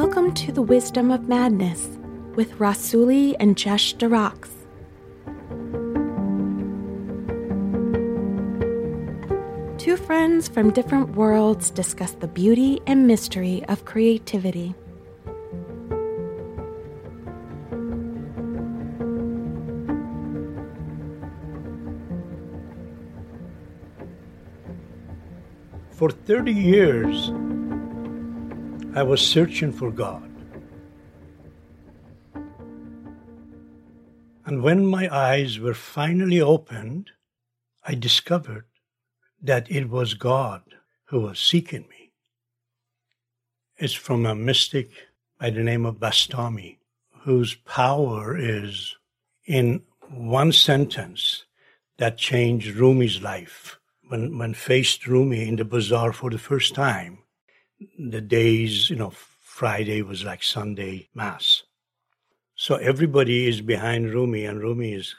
Welcome to the Wisdom of Madness with Rassouli and Jesh Daraks. Two friends from different worlds discuss the beauty and mystery of creativity. For 30 years, I was searching for God. And when my eyes were finally opened, I discovered that it was God who was seeking me. It's from a mystic by the name of Bastami, whose power is in one sentence that changed Rumi's life when, when faced Rumi in the bazaar for the first time, the days, you know, Friday was like Sunday Mass. So everybody is behind Rumi, and Rumi is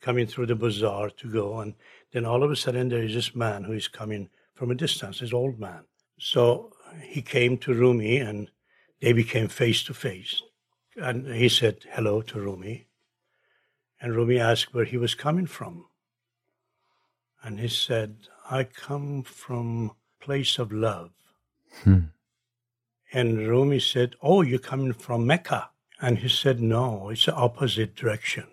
coming through the bazaar to go. And then all of a sudden, there is this man who is coming from a distance, this old man. So he came to Rumi, and they became face to face. And he said hello to Rumi. And Rumi asked where he was coming from. And he said, I come from place of love. Hmm. And Rumi said, Oh, you're coming from Mecca. And he said, No, it's the opposite direction.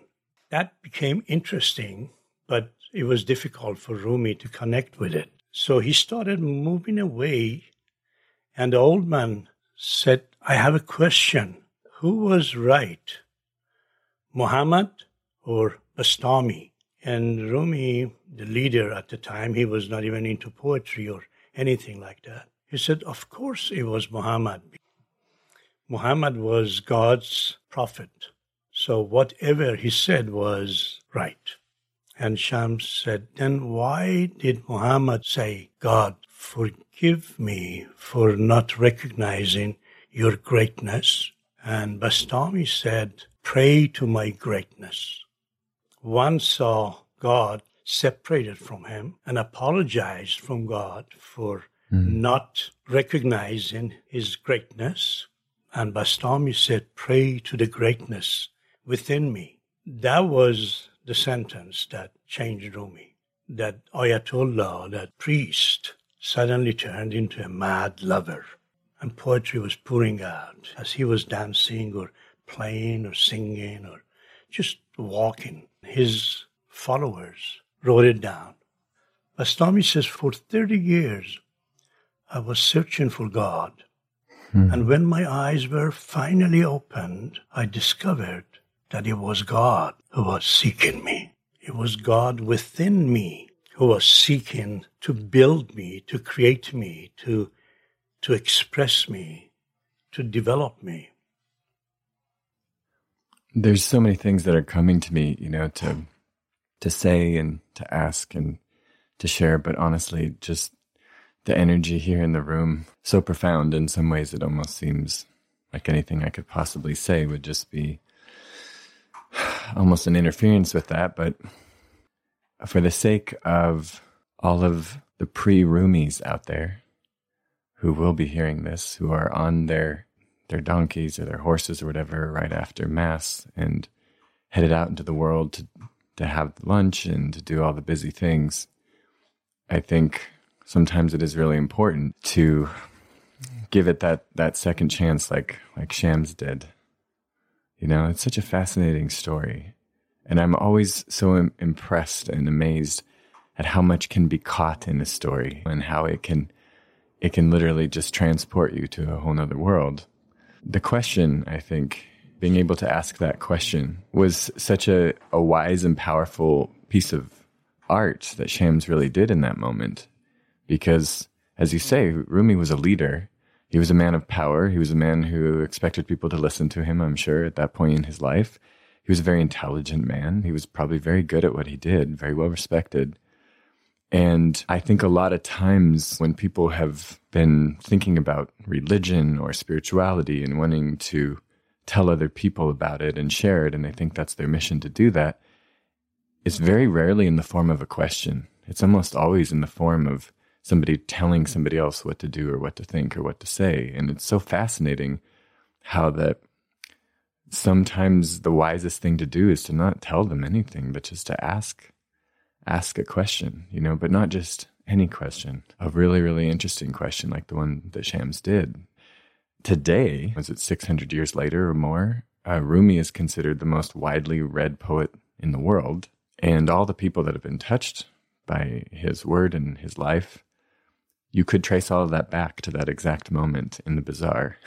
That became interesting, but it was difficult for Rumi to connect with it. So he started moving away, and the old man said, I have a question. Who was right, Muhammad or Bastami? And Rumi, the leader at the time, he was not even into poetry or anything like that. He said, Of course it was Muhammad. Muhammad was God's prophet. So whatever he said was right. And Shams said, Then why did Muhammad say, God, forgive me for not recognizing your greatness? And Bastami said, Pray to my greatness one saw God separated from him and apologized from God for mm. not recognizing his greatness. And Bastami said, Pray to the greatness within me. That was the sentence that changed Rumi. That Ayatollah, that priest, suddenly turned into a mad lover. And poetry was pouring out as he was dancing or playing or singing or just walking. His followers wrote it down. Bastami says, For 30 years, I was searching for God. Hmm. And when my eyes were finally opened, I discovered that it was God who was seeking me. It was God within me who was seeking to build me, to create me, to, to express me, to develop me. There's so many things that are coming to me, you know, to to say and to ask and to share, but honestly, just the energy here in the room so profound in some ways it almost seems like anything I could possibly say would just be almost an interference with that, but for the sake of all of the pre Rumis out there who will be hearing this, who are on their their donkeys or their horses or whatever right after mass and headed out into the world to to have lunch and to do all the busy things. I think sometimes it is really important to give it that that second chance like like Shams did. You know, it's such a fascinating story. And I'm always so Im- impressed and amazed at how much can be caught in a story and how it can it can literally just transport you to a whole nother world. The question, I think, being able to ask that question was such a, a wise and powerful piece of art that Shams really did in that moment. Because, as you say, Rumi was a leader. He was a man of power. He was a man who expected people to listen to him, I'm sure, at that point in his life. He was a very intelligent man. He was probably very good at what he did, very well respected. And I think a lot of times when people have been thinking about religion or spirituality and wanting to tell other people about it and share it, and they think that's their mission to do that, it's very rarely in the form of a question. It's almost always in the form of somebody telling somebody else what to do or what to think or what to say. And it's so fascinating how that sometimes the wisest thing to do is to not tell them anything, but just to ask, ask a question, you know, but not just any question, a really, really interesting question like the one that Shams did. Today, was it 600 years later or more? Uh, Rumi is considered the most widely read poet in the world. And all the people that have been touched by his word and his life, you could trace all of that back to that exact moment in the bazaar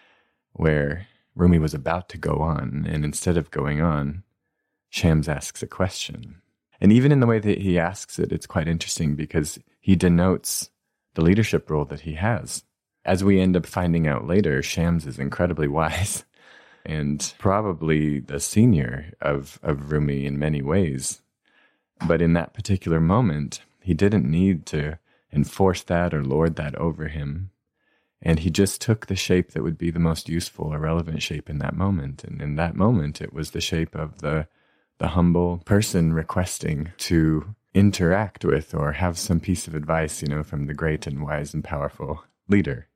where Rumi was about to go on, and instead of going on, Shams asks a question. And even in the way that he asks it, it's quite interesting because he denotes the leadership role that he has. As we end up finding out later, Shams is incredibly wise and probably the senior of, of Rumi in many ways. But in that particular moment, he didn't need to enforce that or lord that over him. And he just took the shape that would be the most useful or relevant shape in that moment. And in that moment, it was the shape of the, the humble person requesting to interact with or have some piece of advice, you know, from the great and wise and powerful leader.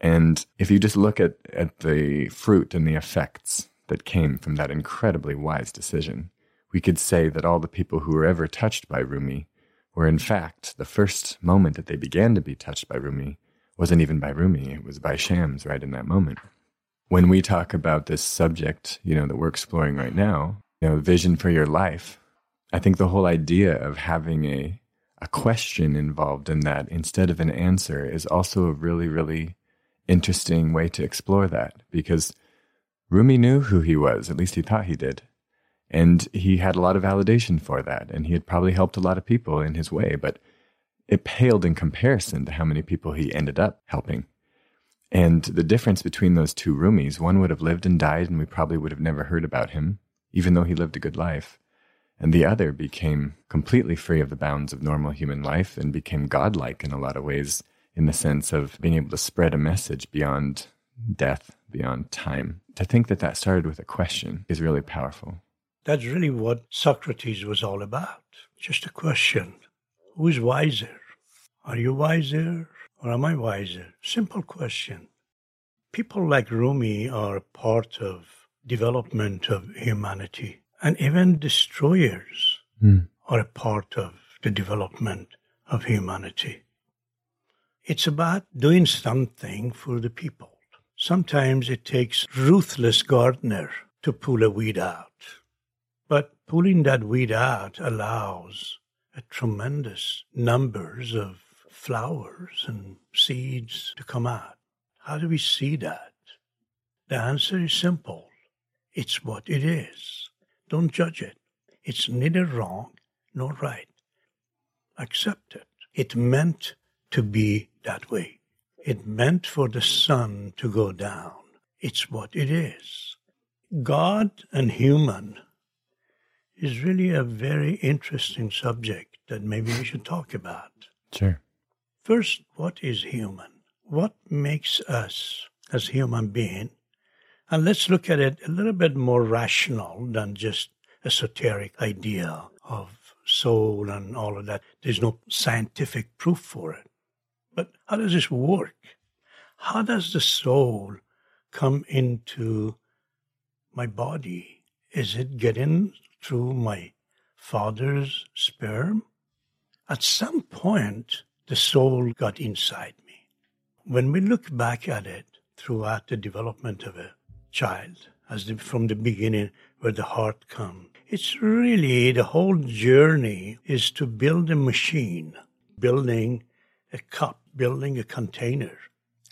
And if you just look at, at the fruit and the effects that came from that incredibly wise decision, we could say that all the people who were ever touched by Rumi were, in fact, the first moment that they began to be touched by Rumi wasn't even by Rumi, it was by Shams right in that moment. When we talk about this subject, you know, that we're exploring right now, you know, vision for your life, I think the whole idea of having a a question involved in that instead of an answer is also a really, really interesting way to explore that because Rumi knew who he was, at least he thought he did. And he had a lot of validation for that. And he had probably helped a lot of people in his way, but it paled in comparison to how many people he ended up helping. And the difference between those two Rumis, one would have lived and died, and we probably would have never heard about him, even though he lived a good life. And the other became completely free of the bounds of normal human life and became godlike in a lot of ways in the sense of being able to spread a message beyond death, beyond time. To think that that started with a question is really powerful. That's really what Socrates was all about. Just a question. Who is wiser? Are you wiser or am I wiser? Simple question. People like Rumi are part of development of humanity and even destroyers mm. are a part of the development of humanity. It's about doing something for the people. Sometimes it takes ruthless gardener to pull a weed out. Pulling that weed out allows a tremendous numbers of flowers and seeds to come out. How do we see that? The answer is simple. It's what it is. Don't judge it. It's neither wrong nor right. Accept it. It meant to be that way. It meant for the sun to go down. It's what it is. God and human is really a very interesting subject that maybe we should talk about. Sure. First, what is human? What makes us as human being? And let's look at it a little bit more rational than just esoteric idea of soul and all of that. There's no scientific proof for it. But how does this work? How does the soul come into my body? Is it getting through my father's sperm? At some point, the soul got inside me. When we look back at it throughout the development of a child, as the, from the beginning where the heart comes, it's really the whole journey is to build a machine, building a cup, building a container.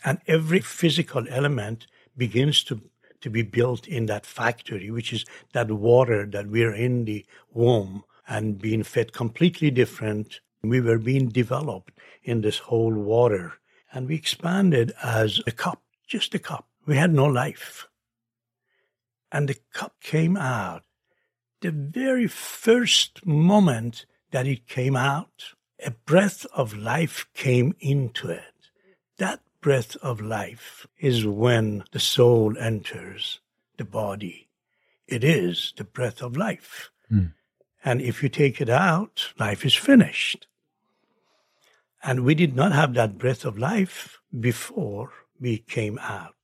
And every physical element begins to, to be built in that factory, which is that water that we're in the womb and being fed completely different. We were being developed in this whole water. And we expanded as a cup, just a cup. We had no life. And the cup came out. The very first moment that it came out, a breath of life came into it. That breath of life is when the soul enters the body. It is the breath of life. Mm. And if you take it out, life is finished. And we did not have that breath of life before we came out.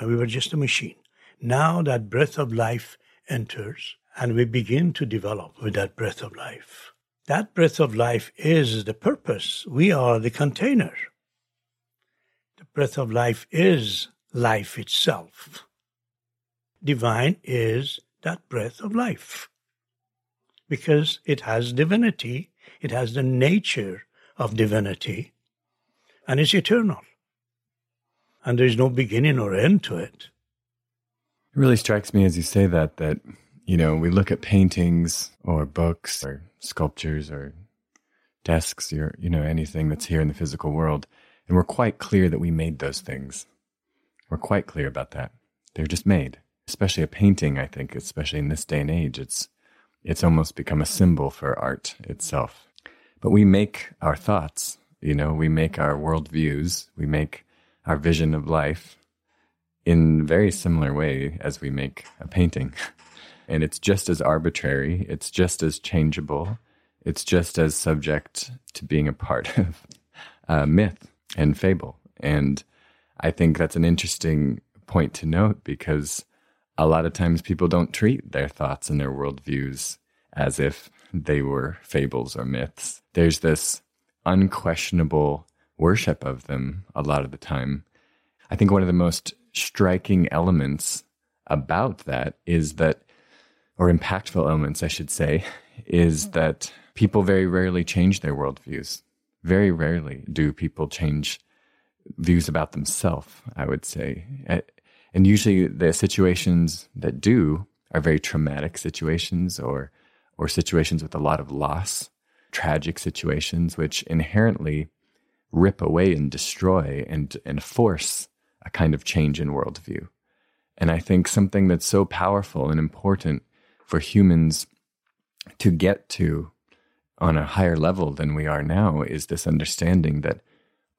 We were just a machine. Now that breath of life enters and we begin to develop with that breath of life. That breath of life is the purpose. We are the container. Breath of life is life itself. Divine is that breath of life because it has divinity, it has the nature of divinity, and it's eternal. And there's no beginning or end to it. It really strikes me as you say that, that, you know, we look at paintings or books or sculptures or desks or, you know, anything that's here in the physical world. And we're quite clear that we made those things. We're quite clear about that. They're just made. Especially a painting, I think, especially in this day and age, it's it's almost become a symbol for art itself. But we make our thoughts, you know, we make our worldviews, we make our vision of life in very similar way as we make a painting. And it's just as arbitrary, it's just as changeable, it's just as subject to being a part of a myth and fable. And I think that's an interesting point to note because a lot of times people don't treat their thoughts and their worldviews as if they were fables or myths. There's this unquestionable worship of them a lot of the time. I think one of the most striking elements about that is that, or impactful elements, I should say, is that people very rarely change their worldviews. Very rarely do people change views about themselves, I would say. And usually the situations that do are very traumatic situations or, or situations with a lot of loss, tragic situations, which inherently rip away and destroy and, and force a kind of change in worldview. And I think something that's so powerful and important for humans to get to on a higher level than we are now is this understanding that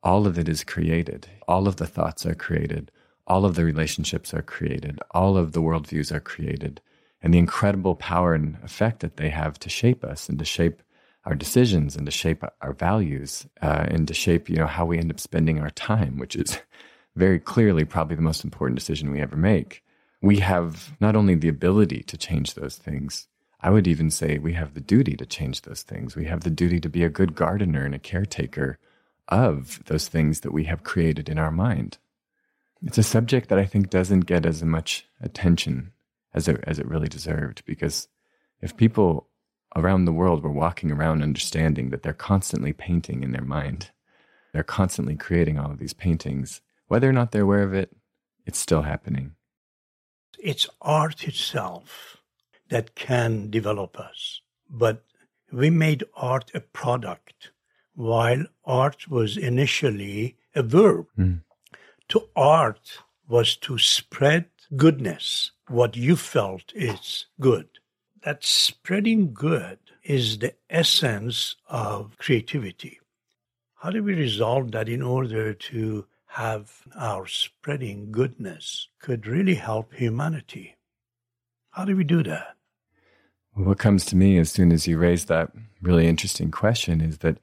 all of it is created, all of the thoughts are created, all of the relationships are created, all of the worldviews are created, and the incredible power and effect that they have to shape us and to shape our decisions and to shape our values uh, and to shape you know how we end up spending our time, which is very clearly probably the most important decision we ever make. We have not only the ability to change those things, I would even say we have the duty to change those things. We have the duty to be a good gardener and a caretaker of those things that we have created in our mind. It's a subject that I think doesn't get as much attention as it, as it really deserved because if people around the world were walking around understanding that they're constantly painting in their mind, they're constantly creating all of these paintings, whether or not they're aware of it, it's still happening. It's art itself that can develop us. But we made art a product, while art was initially a verb. Mm. To art was to spread goodness, what you felt is good. That spreading good is the essence of creativity. How do we resolve that in order to have our spreading goodness could really help humanity. How do we do that? Well, what comes to me as soon as you raise that really interesting question is that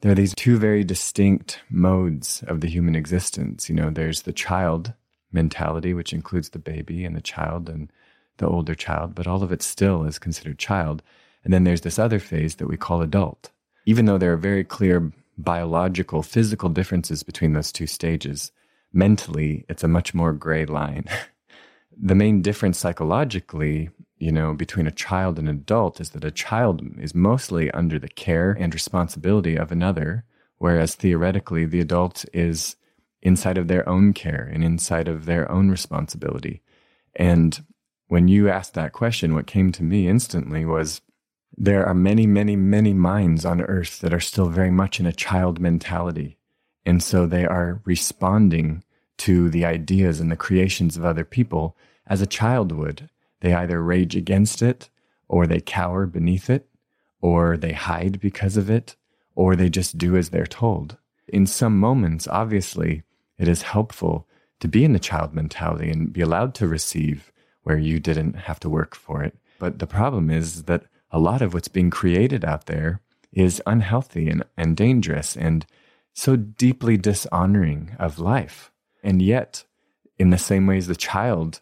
there are these two very distinct modes of the human existence. You know, there's the child mentality, which includes the baby and the child and the older child, but all of it still is considered child. And then there's this other phase that we call adult. Even though there are very clear biological, physical differences between those two stages. Mentally, it's a much more gray line. the main difference psychologically, you know, between a child and an adult is that a child is mostly under the care and responsibility of another, whereas theoretically, the adult is inside of their own care and inside of their own responsibility. And when you asked that question, what came to me instantly was there are many, many, many minds on earth that are still very much in a child mentality. And so they are responding to the ideas and the creations of other people as a child would. They either rage against it, or they cower beneath it, or they hide because of it, or they just do as they're told. In some moments, obviously, it is helpful to be in the child mentality and be allowed to receive where you didn't have to work for it. But the problem is that a lot of what's being created out there is unhealthy and, and dangerous and so deeply dishonoring of life. And yet, in the same way as the child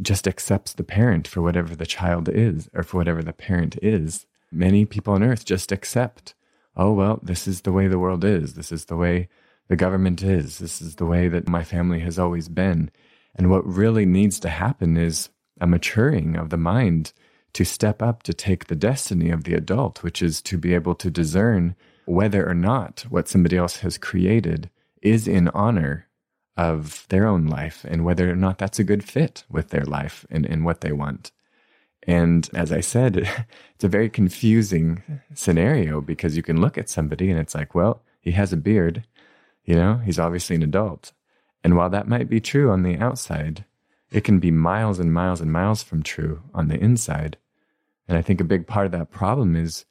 just accepts the parent for whatever the child is or for whatever the parent is. Many people on earth just accept, oh, well, this is the way the world is. This is the way the government is. This is the way that my family has always been. And what really needs to happen is a maturing of the mind to step up to take the destiny of the adult, which is to be able to discern whether or not what somebody else has created is in honor of their own life and whether or not that's a good fit with their life and, and what they want. And as I said, it's a very confusing scenario because you can look at somebody and it's like, well, he has a beard, you know, he's obviously an adult. And while that might be true on the outside, it can be miles and miles and miles from true on the inside. And I think a big part of that problem is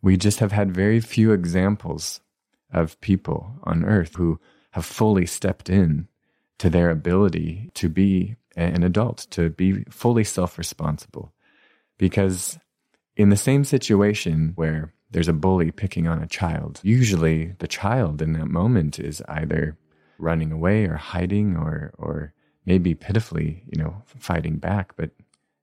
we just have had very few examples of people on earth who have fully stepped in to their ability to be an adult, to be fully self responsible. Because in the same situation where there's a bully picking on a child, usually the child in that moment is either running away or hiding or, or maybe pitifully, you know, fighting back, but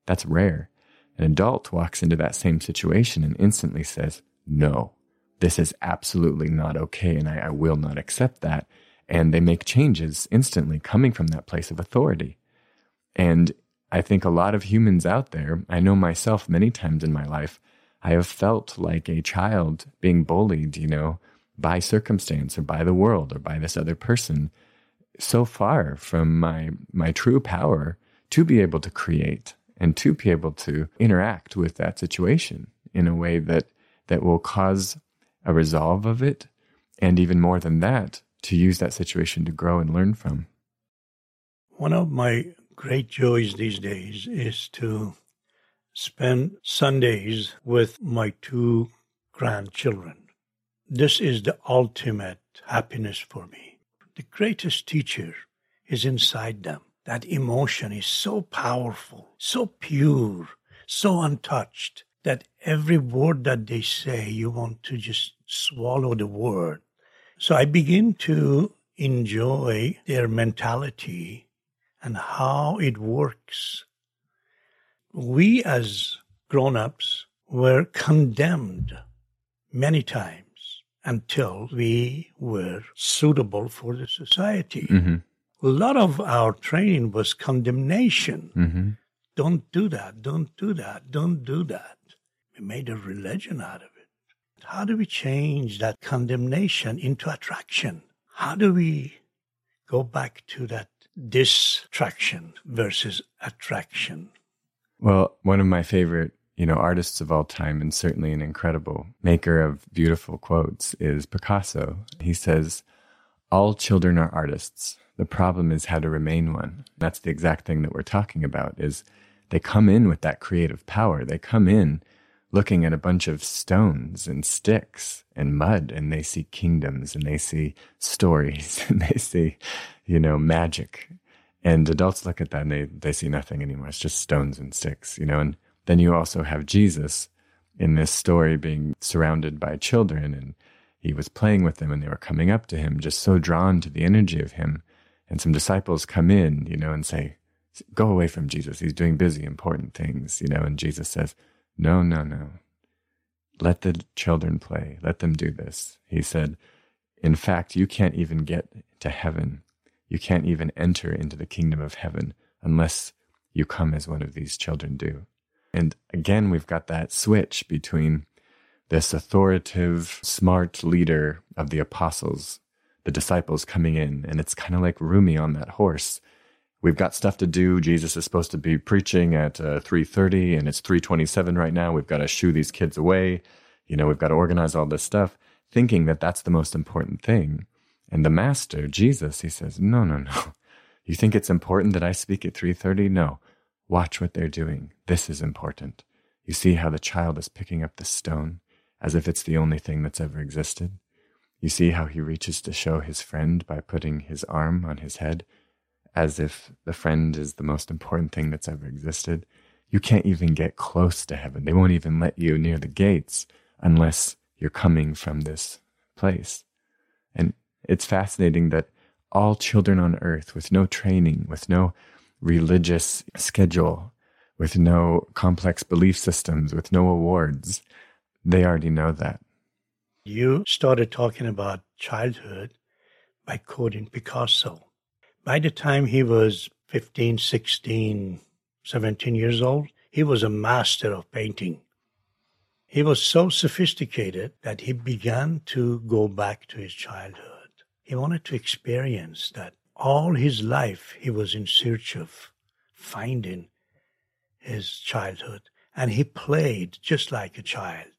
that's rare. An adult walks into that same situation and instantly says, No, this is absolutely not okay, and I, I will not accept that. And they make changes instantly coming from that place of authority. And I think a lot of humans out there, I know myself many times in my life, I have felt like a child being bullied, you know, by circumstance or by the world or by this other person, so far from my my true power to be able to create and to be able to interact with that situation in a way that that will cause a resolve of it and even more than that to use that situation to grow and learn from. One of my great joys these days is to spend sundays with my two grandchildren. This is the ultimate happiness for me. The greatest teacher is inside them. That emotion is so powerful, so pure, so untouched that every word that they say, you want to just swallow the word. So I begin to enjoy their mentality and how it works. We as grown ups were condemned many times until we were suitable for the society. Mm-hmm a lot of our training was condemnation. Mm-hmm. Don't do that. Don't do that. Don't do that. We made a religion out of it. How do we change that condemnation into attraction? How do we go back to that distraction versus attraction? Well, one of my favorite, you know, artists of all time and certainly an incredible maker of beautiful quotes is Picasso. He says, "All children are artists." The problem is how to remain one. That's the exact thing that we're talking about is they come in with that creative power. They come in looking at a bunch of stones and sticks and mud and they see kingdoms and they see stories and they see, you know, magic. And adults look at that and they, they see nothing anymore. It's just stones and sticks, you know, and then you also have Jesus in this story being surrounded by children and he was playing with them and they were coming up to him, just so drawn to the energy of him and some disciples come in, you know, and say, Go away from Jesus. He's doing busy, important things, you know. And Jesus says, No, no, no. Let the children play. Let them do this. He said, In fact, you can't even get to heaven. You can't even enter into the kingdom of heaven unless you come as one of these children do. And again, we've got that switch between this authoritative, smart leader of the apostles the disciples coming in, and it's kind of like Rumi on that horse. We've got stuff to do. Jesus is supposed to be preaching at uh, 3:30 and it's 3:27 right now. We've got to shoo these kids away. You know, we've got to organize all this stuff, thinking that that's the most important thing. And the master, Jesus, he says, "No, no, no. You think it's important that I speak at 3:30? No. Watch what they're doing. This is important. You see how the child is picking up the stone as if it's the only thing that's ever existed? You see how he reaches to show his friend by putting his arm on his head, as if the friend is the most important thing that's ever existed. You can't even get close to heaven. They won't even let you near the gates unless you're coming from this place. And it's fascinating that all children on earth with no training, with no religious schedule, with no complex belief systems, with no awards. They already know that. You started talking about childhood by quoting Picasso. By the time he was 15, 16, 17 years old, he was a master of painting. He was so sophisticated that he began to go back to his childhood. He wanted to experience that all his life he was in search of finding his childhood. And he played just like a child.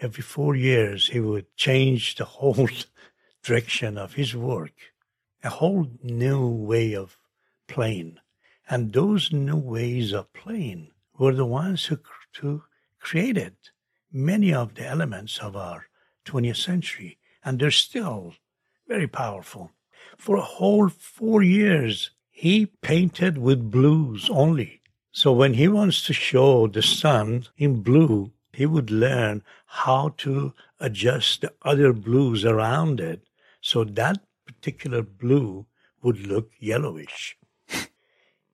Every four years, he would change the whole direction of his work, a whole new way of playing. And those new ways of playing were the ones who, who created many of the elements of our 20th century. And they're still very powerful. For a whole four years, he painted with blues only. So when he wants to show the sun in blue, he would learn how to adjust the other blues around it so that particular blue would look yellowish.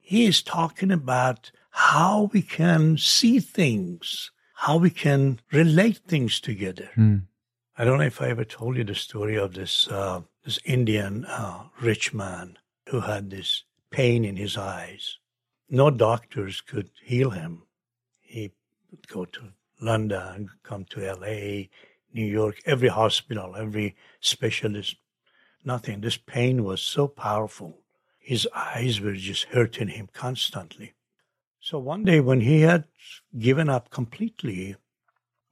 he is talking about how we can see things, how we can relate things together. Mm. I don't know if I ever told you the story of this uh, this Indian uh, rich man who had this pain in his eyes. No doctors could heal him. He would go to London, come to L.A., New York, every hospital, every specialist, nothing. This pain was so powerful. His eyes were just hurting him constantly. So one day when he had given up completely,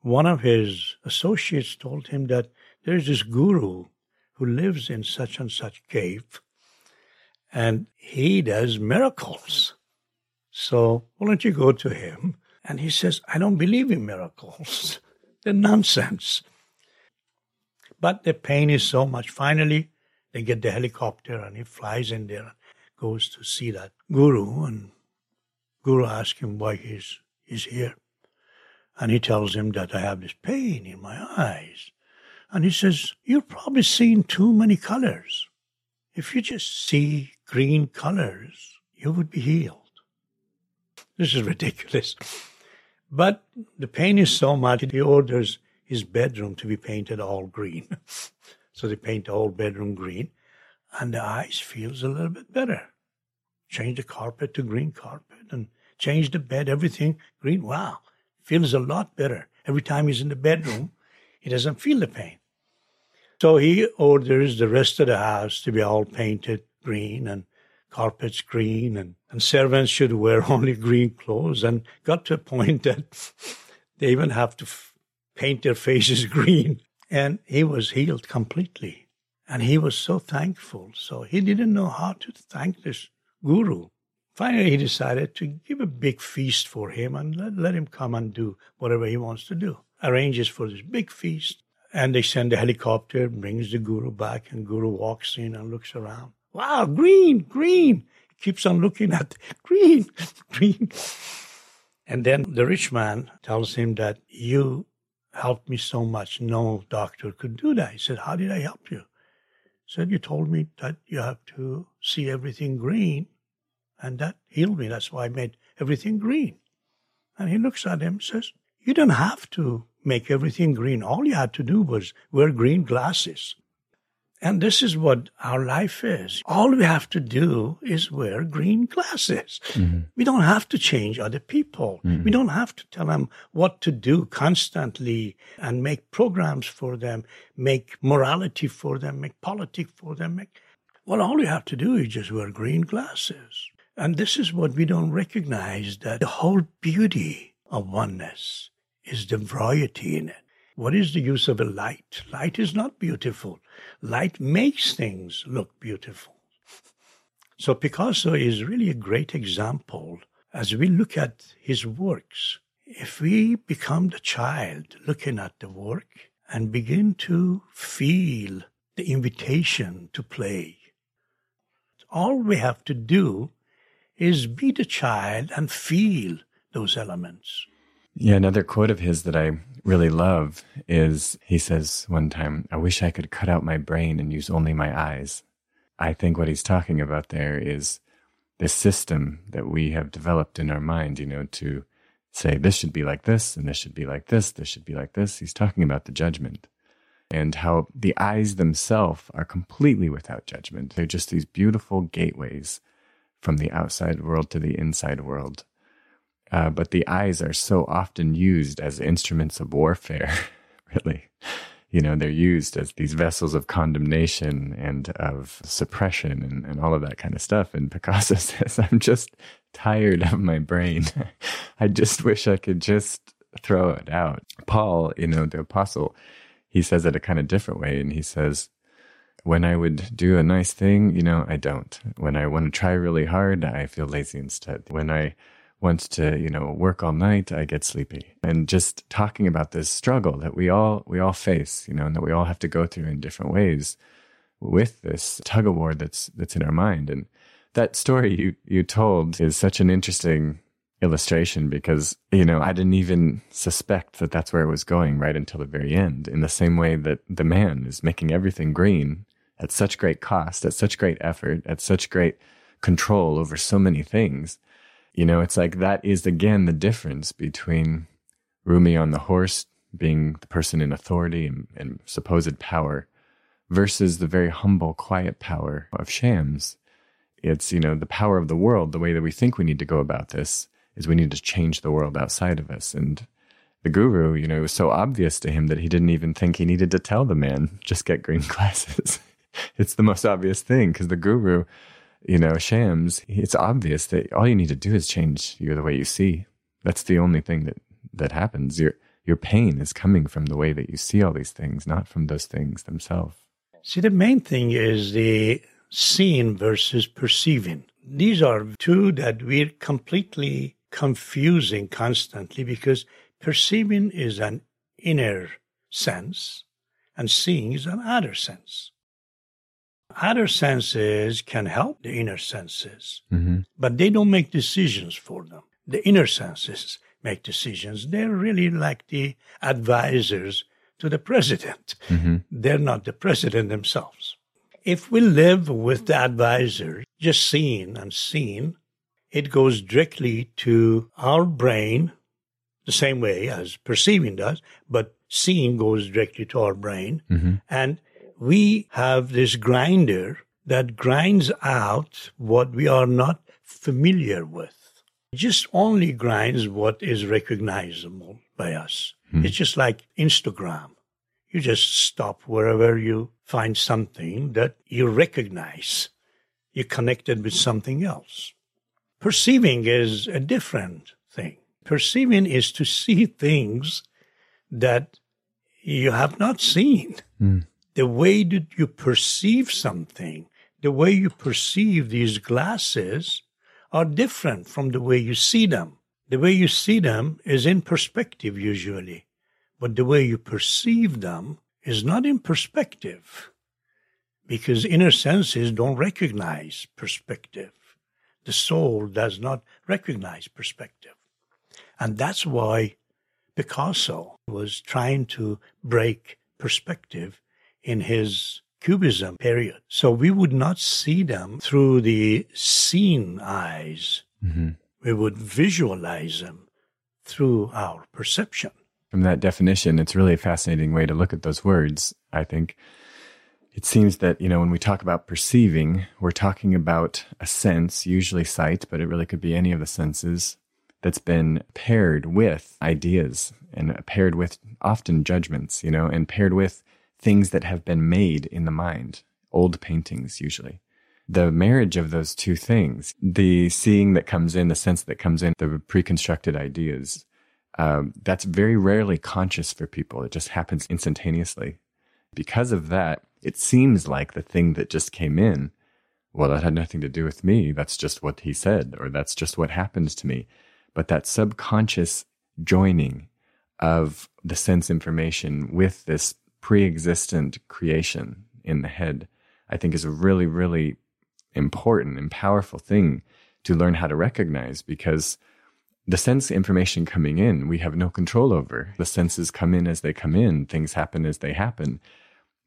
one of his associates told him that there's this guru who lives in such and such cave and he does miracles. So why don't you go to him? And he says, I don't believe in miracles. They're nonsense. But the pain is so much. Finally, they get the helicopter and he flies in there and goes to see that guru. And guru asks him why he's, he's here. And he tells him that I have this pain in my eyes. And he says, You've probably seen too many colors. If you just see green colors, you would be healed. This is ridiculous. But the pain is so much, he orders his bedroom to be painted all green. so they paint the whole bedroom green, and the eyes feels a little bit better. Change the carpet to green carpet and change the bed, everything green. Wow, feels a lot better. Every time he's in the bedroom, he doesn't feel the pain. So he orders the rest of the house to be all painted green and carpets green and, and servants should wear only green clothes and got to a point that they even have to f- paint their faces green. And he was healed completely. And he was so thankful. So he didn't know how to thank this guru. Finally, he decided to give a big feast for him and let, let him come and do whatever he wants to do. Arranges for this big feast. And they send a helicopter, brings the guru back, and guru walks in and looks around. Wow, green, green. Keeps on looking at green, green. And then the rich man tells him that you helped me so much. No doctor could do that. He said, How did I help you? He said, You told me that you have to see everything green and that healed me. That's why I made everything green. And he looks at him and says, You don't have to make everything green. All you had to do was wear green glasses. And this is what our life is. All we have to do is wear green glasses. Mm-hmm. We don't have to change other people. Mhm. We don't have to tell them what to do constantly and make programs for them, make morality for them, make politics for them. Make... Well, all you have to do is just wear green glasses. And this is what we don't recognize that the whole beauty of oneness is the variety in it. What is the use of a light? Light is not beautiful. Light makes things look beautiful. So Picasso is really a great example as we look at his works. If we become the child looking at the work and begin to feel the invitation to play, all we have to do is be the child and feel those elements. Yeah, another quote of his that I really love is he says one time, I wish I could cut out my brain and use only my eyes. I think what he's talking about there is this system that we have developed in our mind, you know, to say this should be like this and this should be like this, this should be like this. He's talking about the judgment and how the eyes themselves are completely without judgment. They're just these beautiful gateways from the outside world to the inside world. Uh, but the eyes are so often used as instruments of warfare, really you know, they're used as these vessels of condemnation and of suppression and, and all of that kind of stuff. And Picasso says, I'm just tired of my brain. I just wish I could just throw it out. Paul, you know, the apostle, he says it a kind of different way. And he says, when I would do a nice thing, you know, I don't. When I want to try really hard, I feel lazy instead. When I wants to, you know, work all night, I get sleepy. And just talking about this struggle that we all we all face, you know, and that we all have to go through in different ways with this tug of war that's that's in our mind. And that story you you told is such an interesting illustration because you know I didn't even suspect that that's where it was going right until the very end. In the same way that the man is making everything green at such great cost, at such great effort, at such great control over so many things you know, it's like that is again the difference between Rumi on the horse being the person in authority and, and supposed power versus the very humble, quiet power of Shams. It's, you know, the power of the world, the way that we think we need to go about this is we need to change the world outside of us. And the guru, you know, it was so obvious to him that he didn't even think he needed to tell the man, just get green glasses. it's the most obvious thing because the guru you know, shams, it's obvious that all you need to do is change your the way you see. That's the only thing that that happens. Your your pain is coming from the way that you see all these things, not from those things themselves. See, the main thing is the seeing versus perceiving. These are two that we're completely confusing constantly because perceiving is an inner sense and seeing is an outer sense. Outer senses can help the inner senses, mm-hmm. but they don't make decisions for them. The inner senses make decisions. They're really like the advisors to the president. Mm-hmm. They're not the president themselves. If we live with the advisor, just seeing and seeing, it goes directly to our brain the same way as perceiving does, but seeing goes directly to our brain. Mm-hmm. And we have this grinder that grinds out what we are not familiar with. It just only grinds what is recognizable by us. Hmm. It's just like Instagram. You just stop wherever you find something that you recognize. You're connected with something else. Perceiving is a different thing. Perceiving is to see things that you have not seen. Hmm the way that you perceive something, the way you perceive these glasses are different from the way you see them. The way you see them is in perspective usually, but the way you perceive them is not in perspective because inner senses don't recognize perspective. The soul does not recognize perspective. And that's why Picasso was trying to break perspective in his Cubism period. So we would not see them through the seen eyes. Mm-hmm. We would visualize them through our perception. From that definition, it's really a fascinating way to look at those words, I think. It seems that, you know, when we talk about perceiving, we're talking about a sense, usually sight, but it really could be any of the senses that's been paired with ideas and paired with often judgments, you know, and paired with things that have been made in the mind, old paintings usually. The marriage of those two things, the seeing that comes in, the sense that comes in, the pre-constructed ideas, um, that's very rarely conscious for people. It just happens instantaneously. Because of that, it seems like the thing that just came in, well, that had nothing to do with me. That's just what he said, or that's just what happened to me. But that subconscious joining of the sense information with this pre-existent creation in the head, I think is a really, really important and powerful thing to learn how to recognize because the sense information coming in, we have no control over. The senses come in as they come in, things happen as they happen.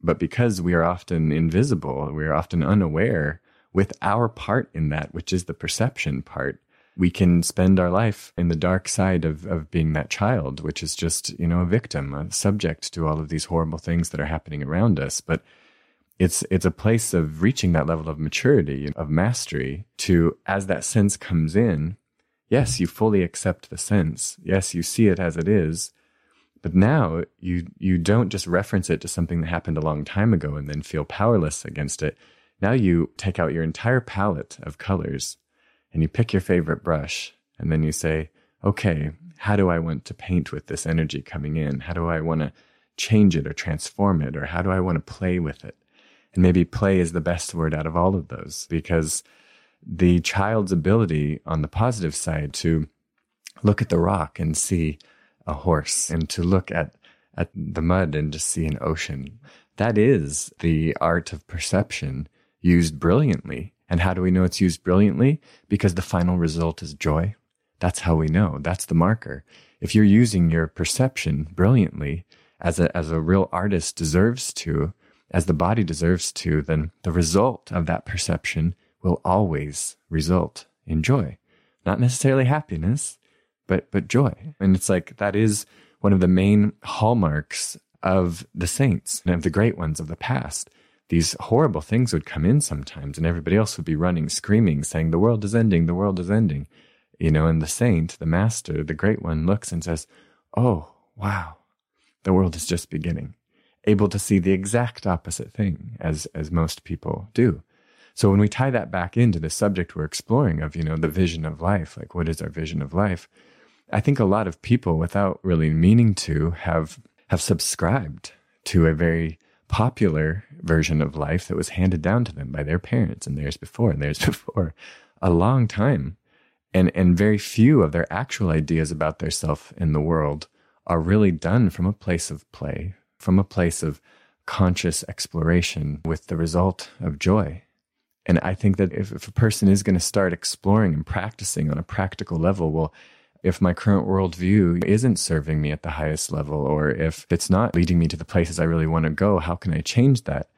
But because we are often invisible, we are often unaware with our part in that, which is the perception part, we can spend our life in the dark side of, of being that child, which is just, you know, a victim, a subject to all of these horrible things that are happening around us. But it's it's a place of reaching that level of maturity, of mastery to as that sense comes in, yes, you fully accept the sense. Yes, you see it as it is. But now you you don't just reference it to something that happened a long time ago and then feel powerless against it. Now you take out your entire palette of colors and you pick your favorite brush and then you say, okay, how do I want to paint with this energy coming in? How do I want to change it or transform it? Or how do I want to play with it? And maybe play is the best word out of all of those because the child's ability on the positive side to look at the rock and see a horse and to look at, at the mud and to see an ocean. That is the art of perception used brilliantly and how do we know it's used brilliantly? Because the final result is joy. That's how we know. That's the marker. If you're using your perception brilliantly, as a, as a real artist deserves to, as the body deserves to, then the result of that perception will always result in joy. Not necessarily happiness, but, but joy. And it's like that is one of the main hallmarks of the saints and of the great ones of the past these horrible things would come in sometimes and everybody else would be running, screaming, saying, the world is ending, the world is ending. You know, and the saint, the master, the great one looks and says, Oh, wow, the world is just beginning. Able to see the exact opposite thing as, as most people do. So when we tie that back into the subject we're exploring of, you know, the vision of life, like what is our vision of life? I think a lot of people without really meaning to have, have subscribed to a very popular version of life that was handed down to them by their parents and theirs before and theirs before a long time. And, and very few of their actual ideas about their self in the world are really done from a place of play, from a place of conscious exploration with the result of joy. And I think that if, if a person is going to start exploring and practicing on a practical level, well, if my current worldview isn't serving me at the highest level, or if it's not leading me to the places I really want to go, how can I change that?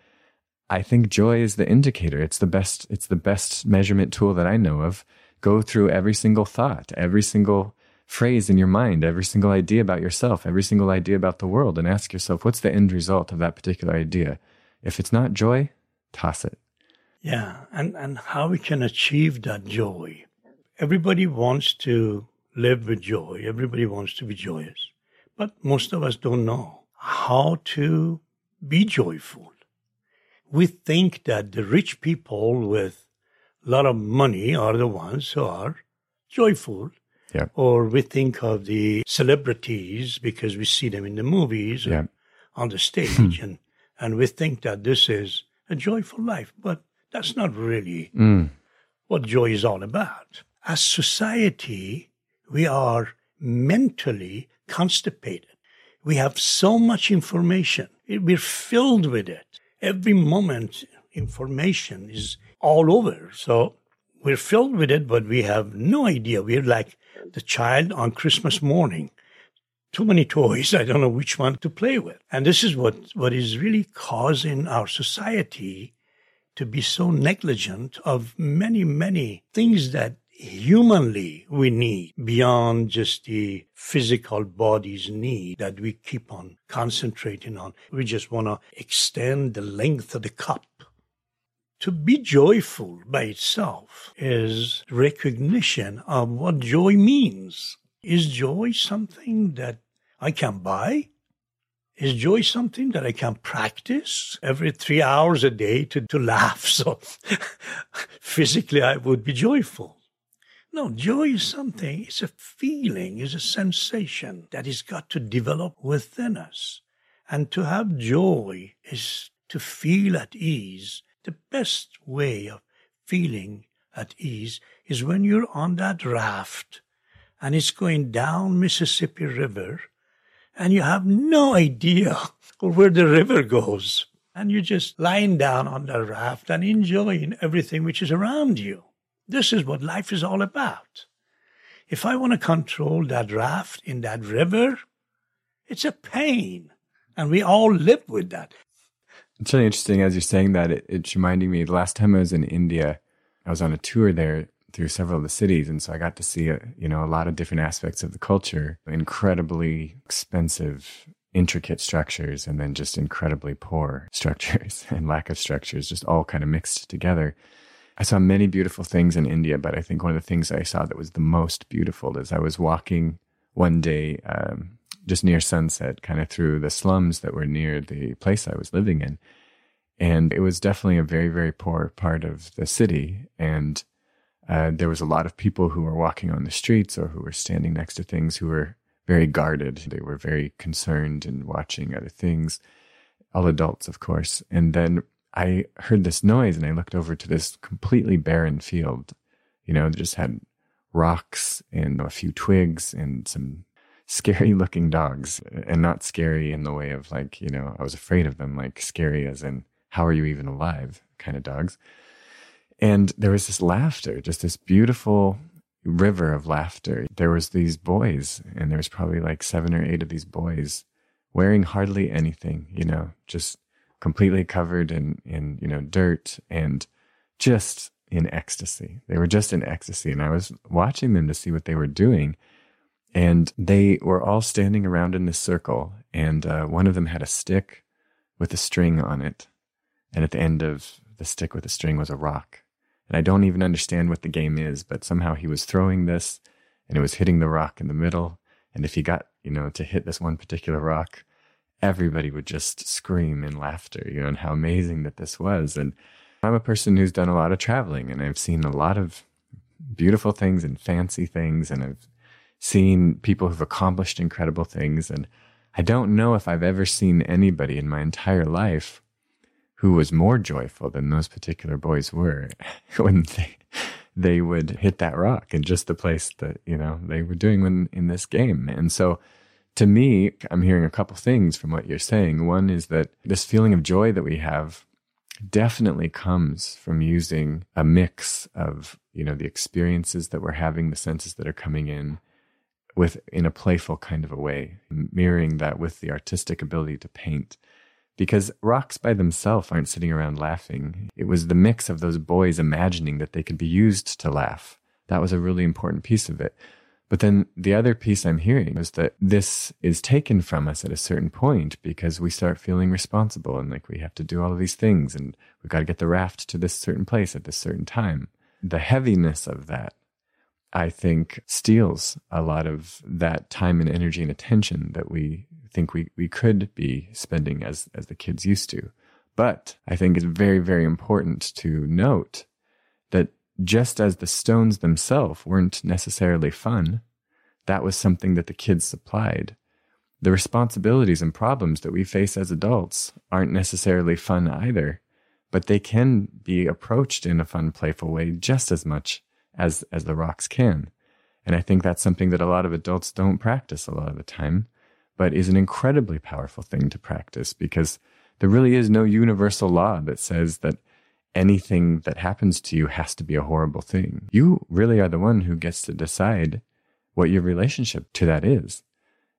I think joy is the indicator. It's the best, it's the best measurement tool that I know of. Go through every single thought, every single phrase in your mind, every single idea about yourself, every single idea about the world, and ask yourself, what's the end result of that particular idea? If it's not joy, toss it. Yeah, and, and how we can achieve that joy. Everybody wants to live with joy. Everybody wants to be joyous. But most of us don't know how to be joyful. We think that the rich people with a lot of money are the ones who are joyful. Yeah. Or we think of the celebrities because we see them in the movies yeah. on the stage and, and we think that this is a joyful life. But that's not really mm. what joy is all about. As society, we are mentally constipated. We have so much information. We're filled with it. Every moment, information is all over. So we're filled with it, but we have no idea. We're like the child on Christmas morning. Too many toys. I don't know which one to play with. And this is what, what is really causing our society to be so negligent of many, many things that humanly we need beyond just the physical body's need that we keep on concentrating on. We just want to extend the length of the cup. To be joyful by itself is recognition of what joy means. Is joy something that I can buy? Is joy something that I can practice every three hours a day to, to laugh? So physically I would be joyful. No, joy is something, it's a feeling, it's a sensation that has got to develop within us. And to have joy is to feel at ease. The best way of feeling at ease is when you're on that raft and it's going down Mississippi River and you have no idea where the river goes. And you're just lying down on the raft and enjoying everything which is around you. This is what life is all about. If I want to control that raft in that river, it's a pain. And we all live with that. It's really interesting as you're saying that. It, it's reminding me the last time I was in India, I was on a tour there through several of the cities. And so I got to see, a, you know, a lot of different aspects of the culture, incredibly expensive, intricate structures, and then just incredibly poor structures and lack of structures, just all kind of mixed together. I saw many beautiful things in India, but I think one of the things I saw that was the most beautiful is I was walking one day um, just near sunset, kind of through the slums that were near the place I was living in. And it was definitely a very, very poor part of the city. And uh, there was a lot of people who were walking on the streets or who were standing next to things who were very guarded. They were very concerned and watching other things, all adults, of course. And then I heard this noise and I looked over to this completely barren field. You know, just had rocks and a few twigs and some scary looking dogs and not scary in the way of like, you know, I was afraid of them, like scary as in, how are you even alive kind of dogs. And there was this laughter, just this beautiful river of laughter. There was these boys and there was probably like seven or eight of these boys wearing hardly anything, you know, just completely covered in, in, you know, dirt and just in ecstasy. They were just in ecstasy. And I was watching them to see what they were doing. And they were all standing around in this circle. And uh, one of them had a stick with a string on it. And at the end of the stick with the string was a rock. And I don't even understand what the game is, but somehow he was throwing this and it was hitting the rock in the middle. And if he got, you know, to hit this one particular rock, everybody would just scream in laughter, you know, and how amazing that this was. And I'm a person who's done a lot of traveling and I've seen a lot of beautiful things and fancy things. And I've seen people who've accomplished incredible things. And I don't know if I've ever seen anybody in my entire life who was more joyful than those particular boys were when they, they would hit that rock and just the place that, you know, they were doing when in this game. And so to me, I'm hearing a couple things from what you're saying. One is that this feeling of joy that we have definitely comes from using a mix of, you know, the experiences that we're having, the senses that are coming in with in a playful kind of a way, mirroring that with the artistic ability to paint. Because rocks by themselves aren't sitting around laughing. It was the mix of those boys imagining that they could be used to laugh. That was a really important piece of it. But then the other piece I'm hearing is that this is taken from us at a certain point because we start feeling responsible and like we have to do all of these things and we've got to get the raft to this certain place at this certain time. The heaviness of that, I think, steals a lot of that time and energy and attention that we think we, we could be spending as, as the kids used to. But I think it's very, very important to note just as the stones themselves weren't necessarily fun, that was something that the kids supplied. The responsibilities and problems that we face as adults aren't necessarily fun either, but they can be approached in a fun, playful way just as much as, as the rocks can. And I think that's something that a lot of adults don't practice a lot of the time, but is an incredibly powerful thing to practice because there really is no universal law that says that anything that happens to you has to be a horrible thing. You really are the one who gets to decide what your relationship to that is.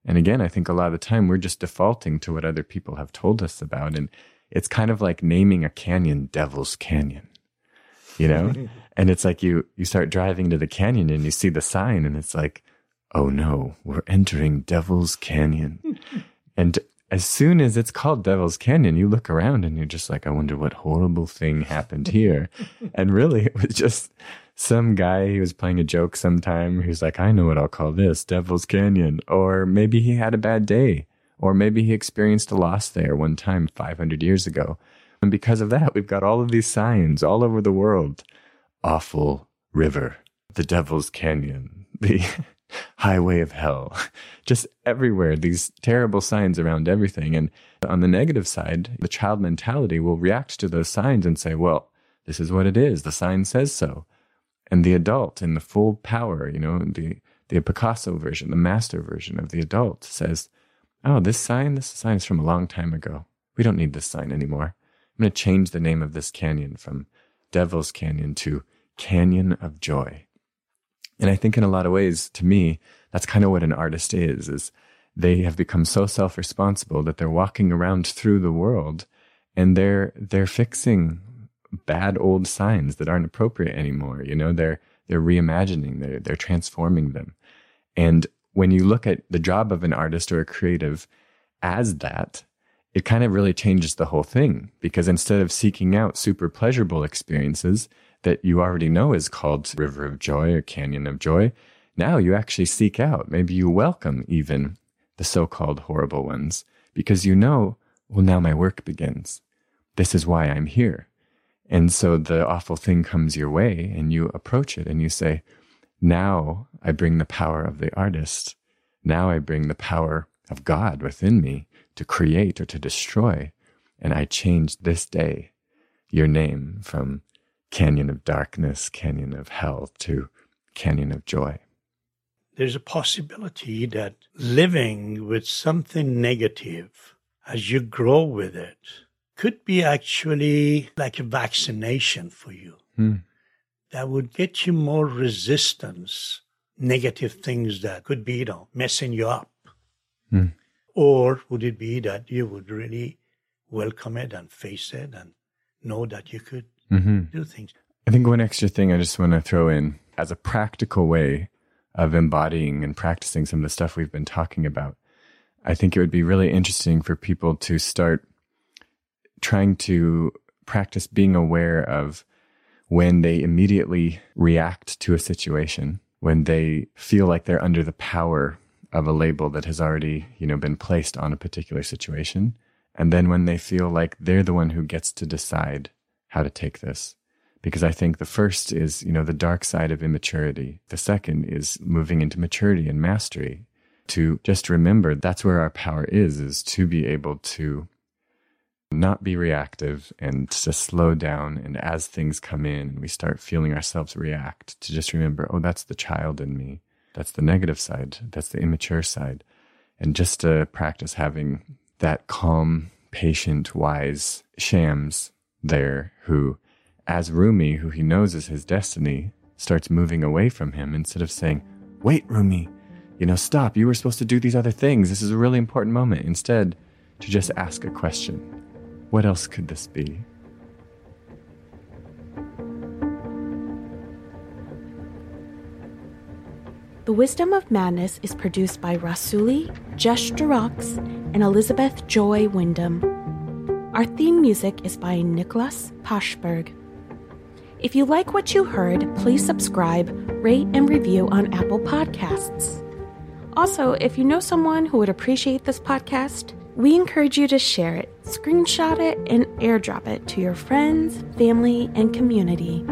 And again, I think a lot of the time we're just defaulting to what other people have told us about. And it's kind of like naming a canyon Devil's Canyon, you know? and it's like you, you start driving to the canyon and you see the sign and it's like, oh no, we're entering Devil's Canyon. and as soon as it's called Devil's Canyon, you look around and you're just like, I wonder what horrible thing happened here. and really, it was just some guy he was playing a joke sometime who's like, I know what I'll call this Devil's Canyon. Or maybe he had a bad day. Or maybe he experienced a loss there one time 500 years ago. And because of that, we've got all of these signs all over the world Awful River, the Devil's Canyon, the highway of hell. Just everywhere, these terrible signs around everything. And on the negative side, the child mentality will react to those signs and say, well, this is what it is. The sign says so. And the adult in the full power, you know, the, the Picasso version, the master version of the adult says, oh, this sign, this sign is from a long time ago. We don't need this sign anymore. I'm going to change the name of this canyon from Devil's Canyon to Canyon of Joy. And I think in a lot of ways, to me, that's kind of what an artist is, is they have become so self-responsible that they're walking around through the world and they're they're fixing bad old signs that aren't appropriate anymore. You know, they're they're reimagining, they're they're transforming them. And when you look at the job of an artist or a creative as that, it kind of really changes the whole thing because instead of seeking out super pleasurable experiences that you already know is called River of Joy or Canyon of Joy, now you actually seek out, maybe you welcome even the so called horrible ones because you know, well, now my work begins. This is why I'm here. And so the awful thing comes your way and you approach it and you say, now I bring the power of the artist. Now I bring the power of God within me to create or to destroy. And I change this day your name from canyon of darkness, canyon of hell to canyon of joy. There's a possibility that living with something negative as you grow with it could be actually like a vaccination for you. Hmm. That would get you more resistance, negative things that could be, you know, messing you up. Hmm. Or would it be that you would really welcome it and face it and know that you could Mm-hmm. do things? I think one extra thing I just want to throw in as a practical way of embodying and practicing some of the stuff we've been talking about. I think it would be really interesting for people to start trying to practice being aware of when they immediately react to a situation, when they feel like they're under the power of a label that has already, you know, been placed on a particular situation, and then when they feel like they're the one who gets to decide how to take this. Because I think the first is, you know, the dark side of immaturity. The second is moving into maturity and mastery. To just remember that's where our power is, is to be able to not be reactive and to slow down. And as things come in and we start feeling ourselves react, to just remember, oh, that's the child in me. That's the negative side. That's the immature side. And just to practice having that calm, patient, wise Shams there who, as Rumi, who he knows is his destiny, starts moving away from him instead of saying, Wait, Rumi, you know, stop. You were supposed to do these other things. This is a really important moment. Instead, to just ask a question What else could this be? The Wisdom of Madness is produced by Rassouli, Jesh de Rox, and Elizabeth Joy Wyndham. Our theme music is by Nicholas Pashberg. If you like what you heard, please subscribe, rate, and review on Apple Podcasts. Also, if you know someone who would appreciate this podcast, we encourage you to share it, screenshot it, and airdrop it to your friends, family, and community.